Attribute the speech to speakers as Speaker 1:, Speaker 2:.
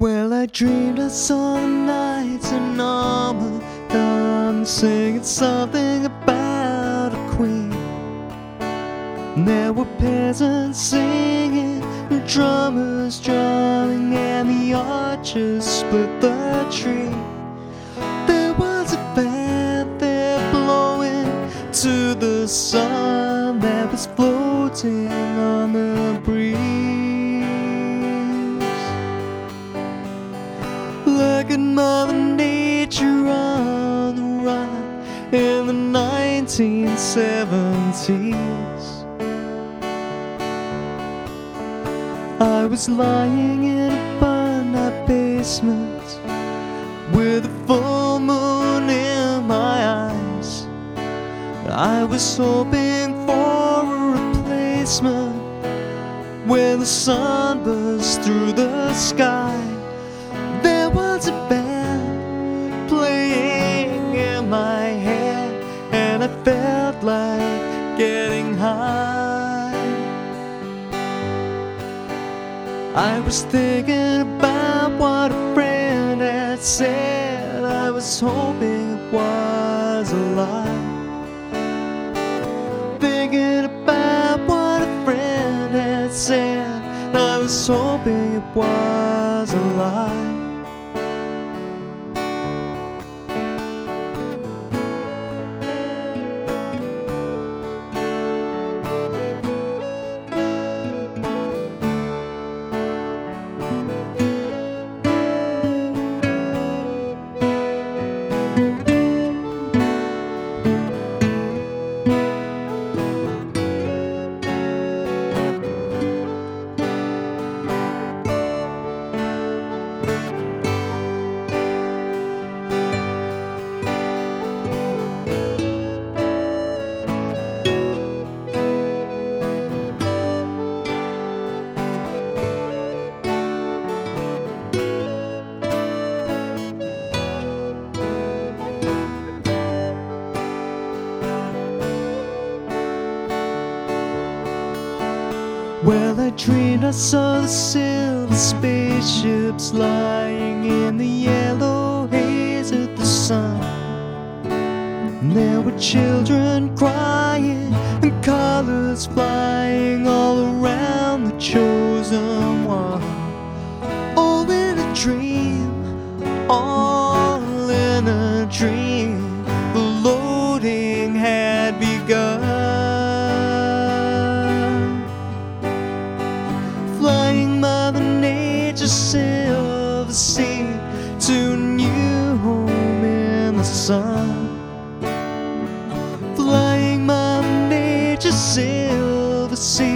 Speaker 1: Well, I dreamed I saw the knights in armor singing something about a queen. And there were peasants singing, and drummers drumming, and the archers split the tree. There was a band there blowing to the sun that was floating on the Look Mother Nature on the run in the 1970s. I was lying in a burned out basement with a full moon in my eyes. I was hoping for a replacement when the sun burst through the sky. Like getting high. I was thinking about what a friend had said. I was hoping it was a lie. Thinking about what a friend had said. I was hoping it was a lie. Well, I dreamed I saw the silver spaceships lying in the yellow haze of the sun. And there were children crying and colors flying all around the chosen of the sea to a new home in the sun. Flying my major silver sea.